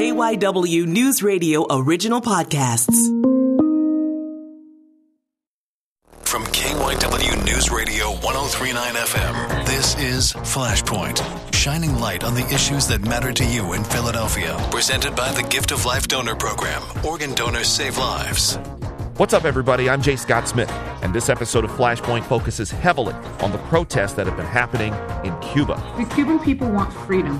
KYW News Radio original podcasts. From KYW News Radio 1039 FM, this is Flashpoint, shining light on the issues that matter to you in Philadelphia. Presented by the Gift of Life Donor Program. Organ donors save lives. What's up, everybody? I'm Jay Scott Smith, and this episode of Flashpoint focuses heavily on the protests that have been happening in Cuba. The Cuban people want freedom.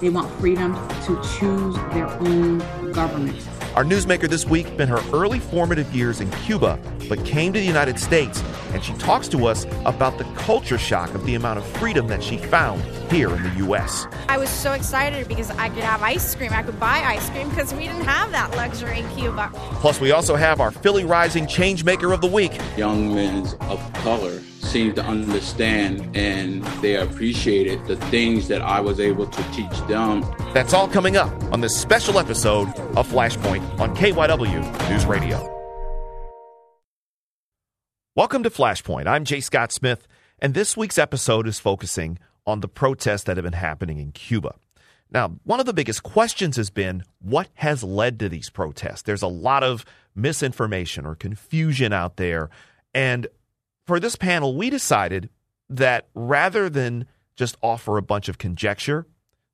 They want freedom to choose their own government. Our newsmaker this week spent her early formative years in Cuba, but came to the United States, and she talks to us about the culture shock of the amount of freedom that she found here in the U.S. I was so excited because I could have ice cream. I could buy ice cream because we didn't have that luxury in Cuba. Plus, we also have our Philly Rising Changemaker of the Week. Young men of color seem to understand and they appreciated the things that I was able to teach them. That's all coming up on this special episode of Flashpoint on KYW News Radio. Welcome to Flashpoint. I'm Jay Scott Smith, and this week's episode is focusing on the protests that have been happening in Cuba. Now, one of the biggest questions has been what has led to these protests? There's a lot of misinformation or confusion out there. And for this panel, we decided that rather than just offer a bunch of conjecture,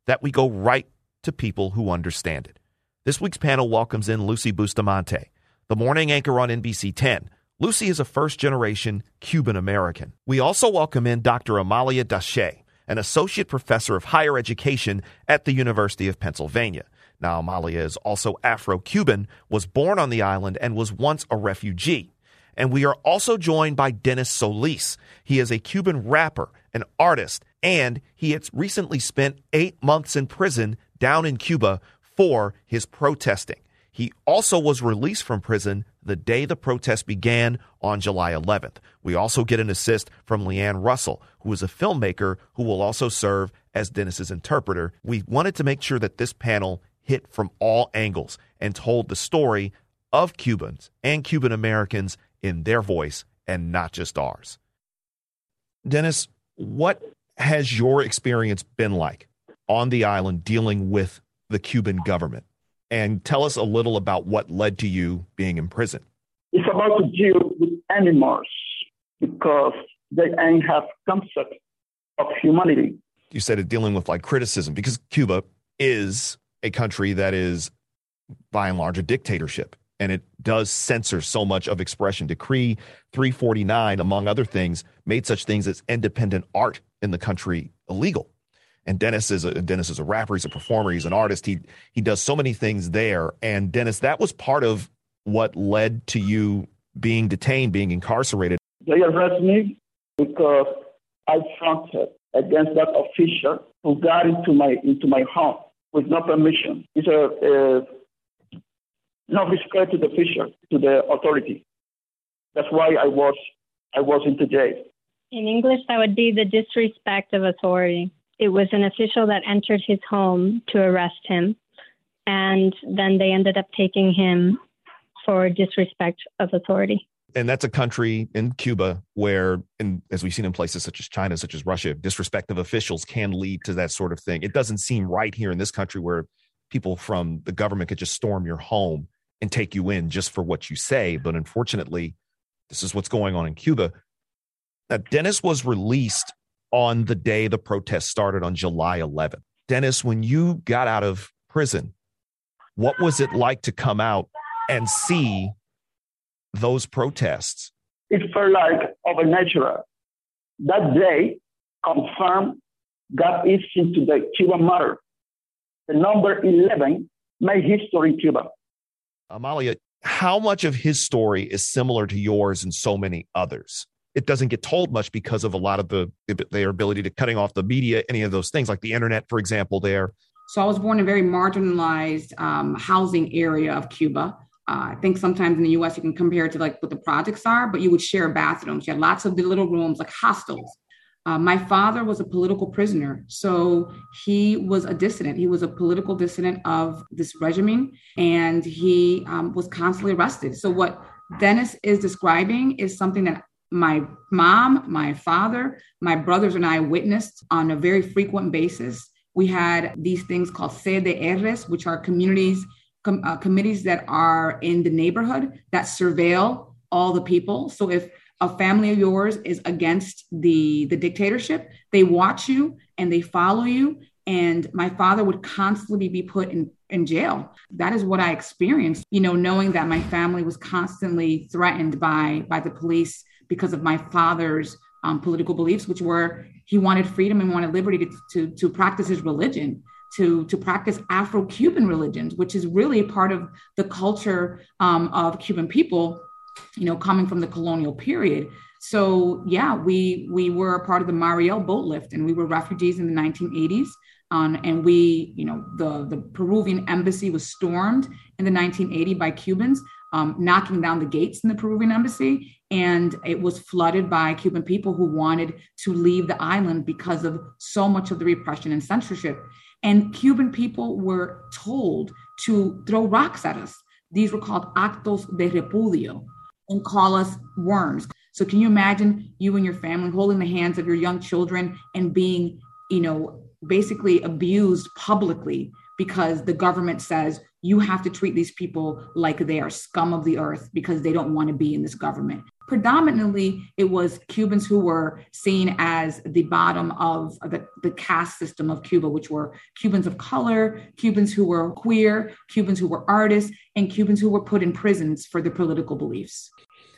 that we go right to people who understand it. This week's panel welcomes in Lucy Bustamante, the morning anchor on NBC 10. Lucy is a first generation Cuban American. We also welcome in Dr. Amalia Dache, an associate professor of higher education at the University of Pennsylvania. Now, Amalia is also Afro Cuban, was born on the island, and was once a refugee. And we are also joined by Denis Solis. He is a Cuban rapper, an artist, and he has recently spent eight months in prison down in Cuba for his protesting. He also was released from prison the day the protest began on July 11th. We also get an assist from Leanne Russell, who is a filmmaker who will also serve as Denis's interpreter. We wanted to make sure that this panel hit from all angles and told the story of Cubans and Cuban Americans in their voice and not just ours. Denis, what has your experience been like on the island dealing with the Cuban government? and tell us a little about what led to you being in prison. It's about to deal with animals because they ain't have concept of humanity. You said it dealing with like criticism because Cuba is a country that is by and large a dictatorship and it does censor so much of expression. Decree 349, among other things, made such things as independent art in the country illegal and Denis is a Denis is a rapper, he's a performer, he's an artist. He he does so many things there. And Denis, that was part of what led to you being detained, being incarcerated. They arrested me because I fronted against that official who got into my into my home with no permission. It's a, a no respect to the official, to the authority. That's why I was I was into jail. In English, that would be the disrespect of authority it was an official that entered his home to arrest him. And then they ended up taking him for disrespect of authority. And that's a country in Cuba where, in, as we've seen in places such as China, such as Russia, disrespect of officials can lead to that sort of thing. It doesn't seem right here in this country where people from the government could just storm your home and take you in just for what you say. But unfortunately, this is what's going on in Cuba. Now, Denis was released on the day the protest started on July 11th. Denis, when you got out of prison, what was it like to come out and see those protests? It felt like overnatural. That day confirmed God is into the Cuban matter. The number 11 made history in Cuba. Amalia, how much of his story is similar to yours and so many others? it doesn't get told much because of a lot of the their ability to cutting off the media, any of those things, like the internet, for example. There. So I was born in a very marginalized um, housing area of Cuba. Uh, I think sometimes in the U.S. you can compare it to like what the projects are, but you would share bathrooms. You had lots of the little rooms, like hostels. Uh, my father was a political prisoner, so he was a dissident. He was a political dissident of this regime, and he um, was constantly arrested. So what Denis is describing is something that my mom, my father, my brothers, and I witnessed on a very frequent basis. We had these things called CDRs, which are communities com, uh, committees that are in the neighborhood that surveil all the people. So if a family of yours is against the the dictatorship, they watch you and they follow you. And my father would constantly be put in, in jail. That is what I experienced, you know, knowing that my family was constantly threatened by by the police because of my father's um, political beliefs, which were he wanted freedom and wanted liberty to, to, to practice his religion to, to practice Afro-Cuban religions, which is really part of the culture um, of Cuban people, you know, coming from the colonial period. So yeah, we we were a part of the Mariel boat lift, and we were refugees in the 1980s. Um, and we, you know, the the Peruvian embassy was stormed in the 1980 by Cubans, um, knocking down the gates in the Peruvian embassy, and it was flooded by Cuban people who wanted to leave the island because of so much of the repression and censorship. And Cuban people were told to throw rocks at us. These were called actos de repudio and call us worms. So can you imagine you and your family holding the hands of your young children and being, you know, basically abused publicly because the government says you have to treat these people like they are scum of the earth because they don't want to be in this government predominantly it was Cubans who were seen as the bottom of the, the caste system of Cuba, which were Cubans of color, Cubans who were queer, Cubans who were artists, and Cubans who were put in prisons for their political beliefs.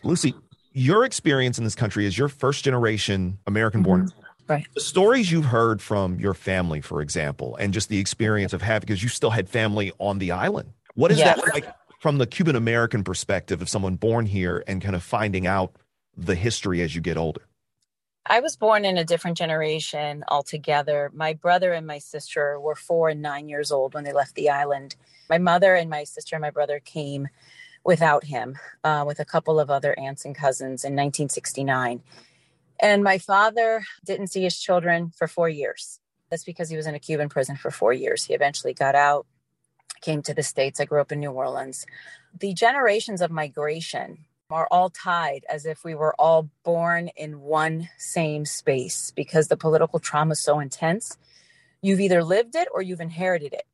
Lucy, your experience in this country is your first generation American born. Mm-hmm. Right. The stories you've heard from your family, for example, and just the experience of having, because you still had family on the island. What is yes. that like from the Cuban American perspective of someone born here and kind of finding out the history as you get older? I was born in a different generation altogether. My brother and my sister were four and nine years old when they left the island. My mother and my sister and my brother came without him, uh, with a couple of other aunts and cousins in 1969. And my father didn't see his children for four years. That's because he was in a Cuban prison for four years. He eventually got out came to the States. I grew up in New Orleans. The generations of migration are all tied as if we were all born in one same space because the political trauma is so intense. You've either lived it or you've inherited it.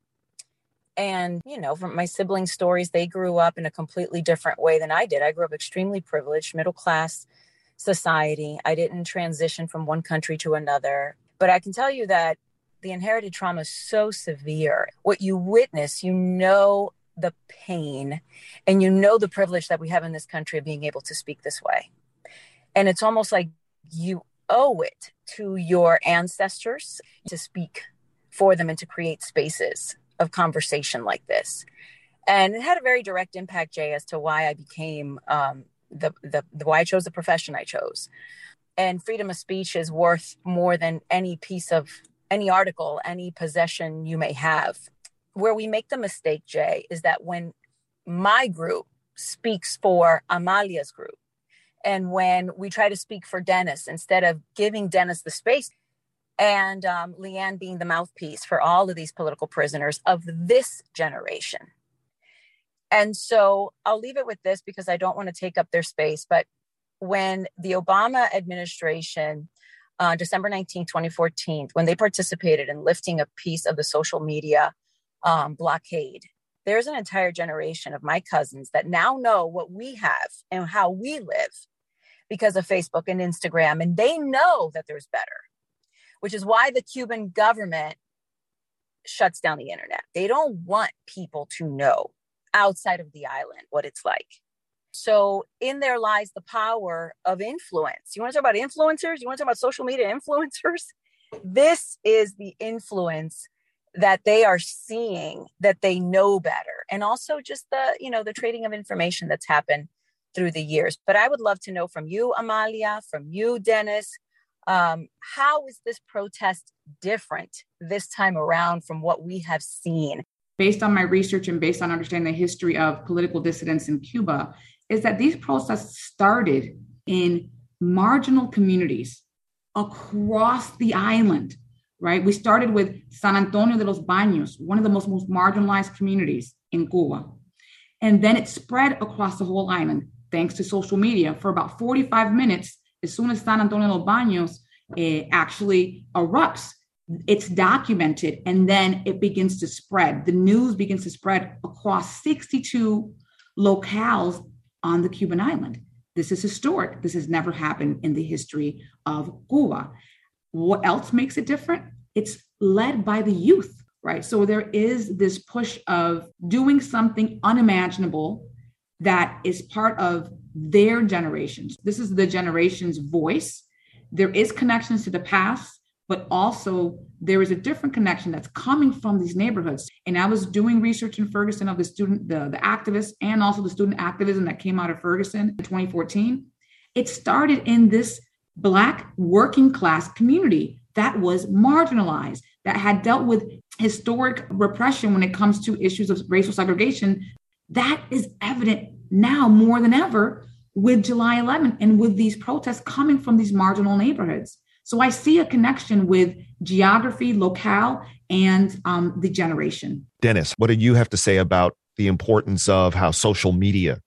And, you know, from my sibling stories, they grew up in a completely different way than I did. I grew up extremely privileged, middle class society. I didn't transition from one country to another. But I can tell you that the inherited trauma is so severe. What you witness, you know the pain and you know the privilege that we have in this country of being able to speak this way. And it's almost like you owe it to your ancestors to speak for them and to create spaces of conversation like this. And it had a very direct impact, Jay, as to why I became um, the, the, the why I chose the profession I chose. And freedom of speech is worth more than any piece of any article, any possession you may have. Where we make the mistake, Jay, is that when my group speaks for Amalia's group, and when we try to speak for Denis instead of giving Denis the space, and um, Leanne being the mouthpiece for all of these political prisoners of this generation. And so I'll leave it with this because I don't want to take up their space. But when the Obama administration uh, December 19, 2014, when they participated in lifting a piece of the social media um, blockade. There's an entire generation of my cousins that now know what we have and how we live because of Facebook and Instagram, and they know that there's better, which is why the Cuban government shuts down the internet. They don't want people to know outside of the island what it's like. So in there lies the power of influence. You want to talk about influencers? You want to talk about social media influencers? This is the influence that they are seeing that they know better and also just the you know the trading of information that's happened through the years but i would love to know from you amalia from you denis um, how is this protest different this time around from what we have seen based on my research and based on understanding the history of political dissidents in cuba is that these protests started in marginal communities across the island, right? We started with San Antonio de los Baños, one of the most, most marginalized communities in Cuba. And then it spread across the whole island thanks to social media for about 45 minutes. As soon as San Antonio los Baños uh, actually erupts, it's documented and then it begins to spread. The news begins to spread across 62 locales on the Cuban island. This is historic. This has never happened in the history of Cuba. What else makes it different? It's led by the youth, right? So there is this push of doing something unimaginable that is part of their generations. This is the generation's voice. There is connections to the past, but also there is a different connection that's coming from these neighborhoods. And I was doing research in Ferguson of the student, the, the activists, and also the student activism that came out of Ferguson in 2014. It started in this Black working class community that was marginalized, that had dealt with historic repression when it comes to issues of racial segregation. That is evident now more than ever with July 11 and with these protests coming from these marginal neighborhoods. So I see a connection with geography, locale, and um, the generation. Denis, what do you have to say about the importance of how social media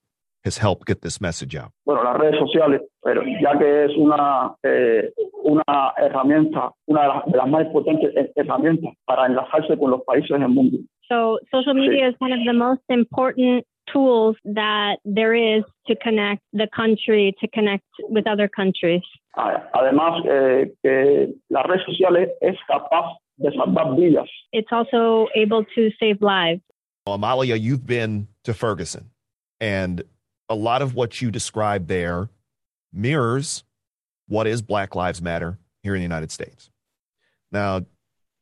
has helped get this message out? Bueno, las redes sociales, pero ya que es una, eh, una herramienta, una de las, de las más potentes herramientas para enlazarse con los países del mundo. So social media sí. is one of the most important tools that there is to connect the country, to connect with other countries. Además, eh, que las redes sociales es capaz de salvar vidas. It's also able to save lives. Amalia, you've been to Ferguson, and a lot of what you described there mirrors what is Black Lives Matter here in the United States. Now,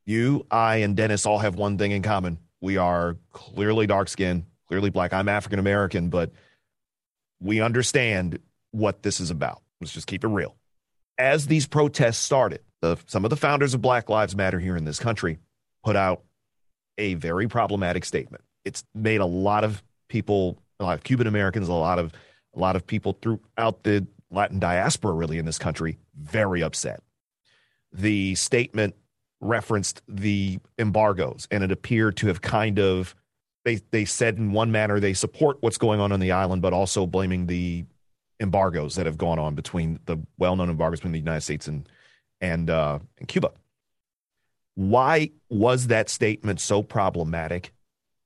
you, I, and Denis all have one thing in common. We are clearly dark skinned, clearly black. I'm African American, but we understand what this is about. Let's just keep it real. As these protests started, the, some of the founders of Black Lives Matter here in this country put out a very problematic statement. It's made a lot of people, a lot of Cuban Americans, a lot of a lot of people throughout the Latin diaspora really in this country very upset. The statement referenced the embargoes and it appeared to have kind of they they said in one manner they support what's going on on the island, but also blaming the embargoes that have gone on between the well-known embargoes between the United States and and, uh, and Cuba. Why was that statement so problematic,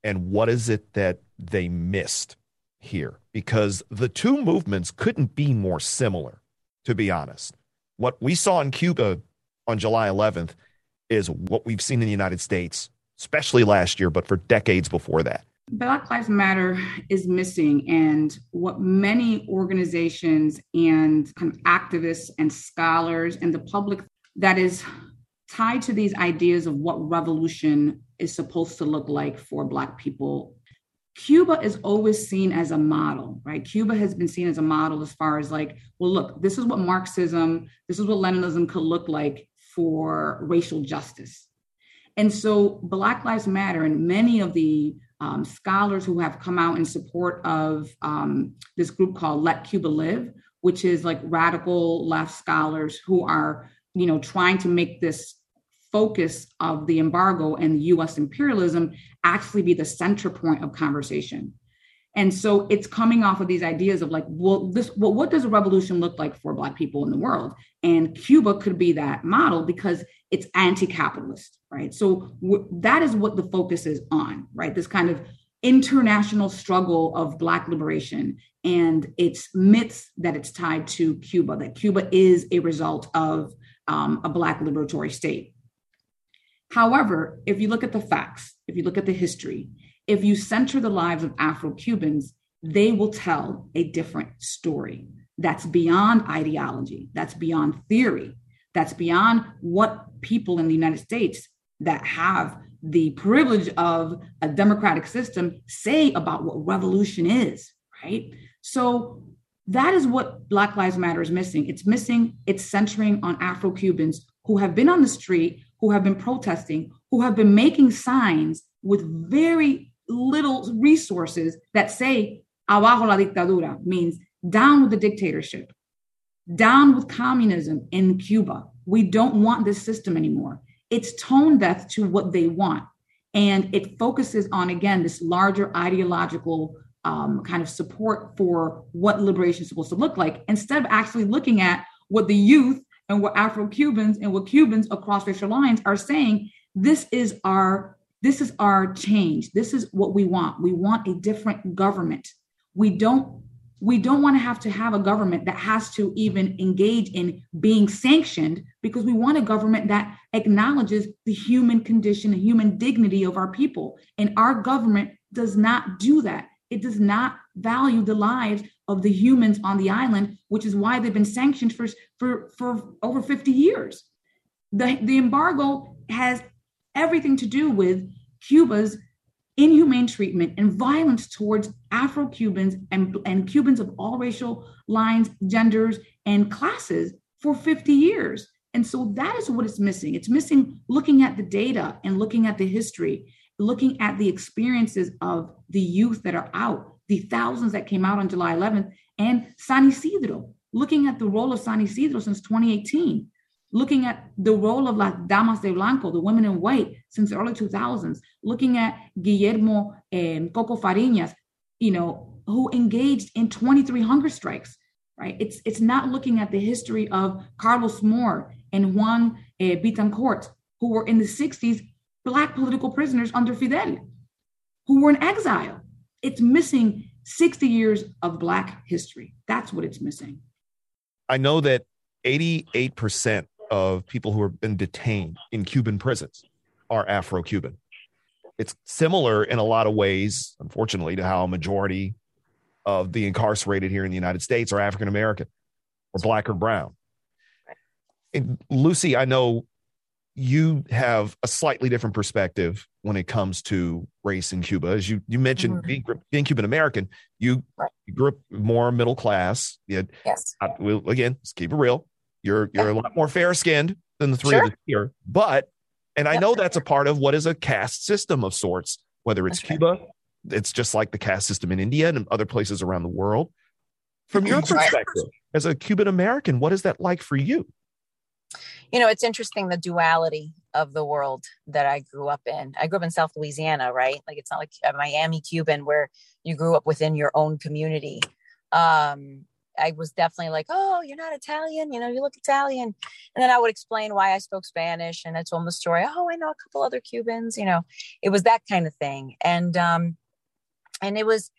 and what is it that they missed here? Because the two movements couldn't be more similar, to be honest. What we saw in Cuba on July 11th is what we've seen in the United States especially last year, but for decades before that. Black Lives Matter is missing, and what many organizations and kind of activists and scholars and the public that is tied to these ideas of what revolution is supposed to look like for Black people. Cuba is always seen as a model, right? Cuba has been seen as a model as far as like, well, look, this is what Marxism, this is what Leninism could look like for racial justice and so Black Lives Matter and many of the um, scholars who have come out in support of um, this group called Let Cuba Live, which is like radical left scholars who are, you know, trying to make this focus of the embargo and the US imperialism actually be the center point of conversation. And so it's coming off of these ideas of like, well, this, well, what does a revolution look like for Black people in the world? And Cuba could be that model because it's anti-capitalist, right? So w- that is what the focus is on, right? This kind of international struggle of Black liberation and its myths that it's tied to Cuba, that Cuba is a result of um, a Black liberatory state. However, if you look at the facts, if you look at the history, if you center the lives of Afro Cubans, they will tell a different story that's beyond ideology, that's beyond theory, that's beyond what people in the United States that have the privilege of a democratic system say about what revolution is, right? So that is what Black Lives Matter is missing. It's missing, it's centering on Afro Cubans who have been on the street, who have been protesting, who have been making signs with very little resources that say abajo la dictadura means down with the dictatorship, down with communism in Cuba. We don't want this system anymore. It's tone deaf to what they want. And it focuses on, again, this larger ideological um, kind of support for what liberation is supposed to look like, instead of actually looking at what the youth and what Afro Cubans and what Cubans across racial lines are saying. This is our this is our change. This is what we want. We want a different government. We don't we don't want to have to have a government that has to even engage in being sanctioned because we want a government that acknowledges the human condition and human dignity of our people. And our government does not do that. It does not value the lives of the humans on the island, which is why they've been sanctioned for, for, for over 50 years. The, the embargo has everything to do with Cuba's inhumane treatment and violence towards Afro Cubans and, and Cubans of all racial lines, genders, and classes for 50 years. And so that is what it's missing. It's missing looking at the data and looking at the history, looking at the experiences of the youth that are out, the thousands that came out on July 11th, and San Isidro, looking at the role of San Isidro since 2018 looking at the role of las damas de blanco, the women in white, since the early 2000s, looking at Guillermo and Coco Fariñas, you know, who engaged in 23 hunger strikes, right? It's it's not looking at the history of Carlos Moore and Juan eh, Betancourt, who were in the 60s black political prisoners under Fidel, who were in exile. It's missing 60 years of black history. That's what it's missing. I know that 88% of people who have been detained in Cuban prisons are Afro Cuban. It's similar in a lot of ways, unfortunately, to how a majority of the incarcerated here in the United States are African American or black or brown. And Lucy, I know you have a slightly different perspective when it comes to race in Cuba. As you you mentioned, mm-hmm. being, being Cuban American, you, right. you, grew up more middle class. You yes. I, well, again, let's keep it real. You're you're a lot more fair skinned than the three sure. of us here, but and I know that's a part of what is a caste system of sorts. Whether it's that's Cuba, right. it's just like the caste system in India and other places around the world. From your perspective, as a Cuban American, what is that like for you? You know, it's interesting the duality of the world that I grew up in. I grew up in South Louisiana, right? Like it's not like a Miami Cuban where you grew up within your own community. Um, I was definitely like, oh, you're not Italian, you know, you look Italian. And then I would explain why I spoke Spanish and I told them the story. Oh, I know a couple other Cubans, you know, it was that kind of thing. And, um, and it was,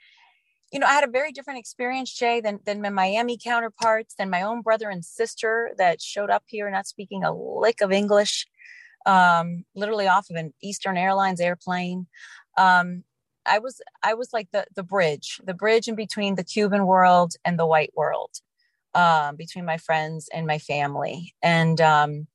you know, I had a very different experience, Jay, than, than my Miami counterparts, than my own brother and sister that showed up here not speaking a lick of English, um, literally off of an Eastern Airlines airplane. Um, I was I was like the the bridge, the bridge in between the Cuban world and the white world, um, between my friends and my family, and um,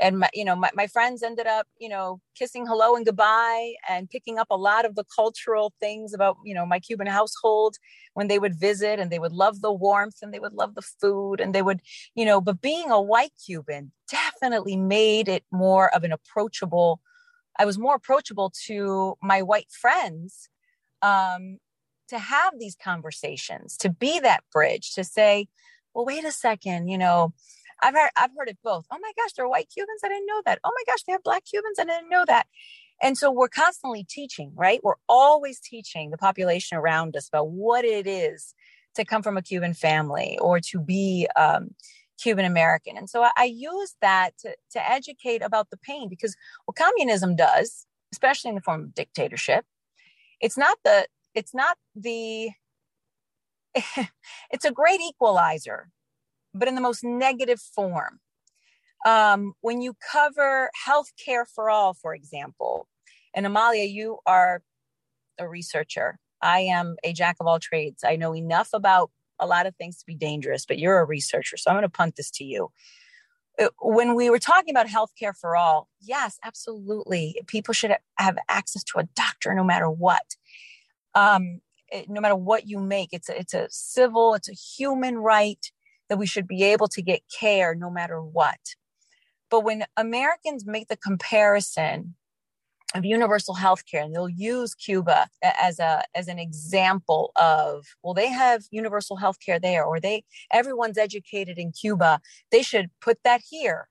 and my, you know my, my friends ended up you know kissing hello and goodbye and picking up a lot of the cultural things about you know my Cuban household when they would visit, and they would love the warmth and they would love the food, and they would you know, but being a white Cuban definitely made it more of an approachable I was more approachable to my white friends um, to have these conversations, to be that bridge, to say, well, wait a second, you know, I've heard, I've heard it both. Oh my gosh, there are white Cubans. I didn't know that. Oh my gosh, they have black Cubans. I didn't know that. And so we're constantly teaching, right? We're always teaching the population around us about what it is to come from a Cuban family or to be, um, Cuban American. And so I, I use that to, to educate about the pain because what communism does, especially in the form of dictatorship, it's not the, it's not the, it's a great equalizer, but in the most negative form. Um, when you cover health care for all, for example, and Amalia, you are a researcher. I am a jack of all trades. I know enough about a lot of things to be dangerous, but you're a researcher. So I'm going to punt this to you. Uh, when we were talking about healthcare for all, yes, absolutely. People should have access to a doctor no matter what. Um, it, no matter what you make, it's a, it's a civil, it's a human right that we should be able to get care no matter what. But when Americans make the comparison of universal health care and they'll use cuba as a as an example of well they have universal health care there or they everyone's educated in cuba. They should put that here.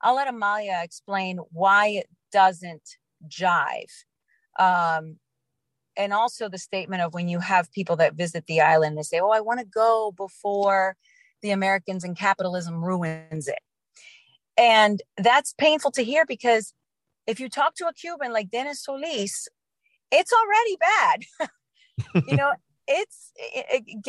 I'll let amalia explain why it doesn't jive. Um, and also the statement of when you have people that visit the island they say oh i want to go before the americans and capitalism ruins it. And that's painful to hear because if you talk to a Cuban like Denis Solis, it's already bad. you know, it's it, it,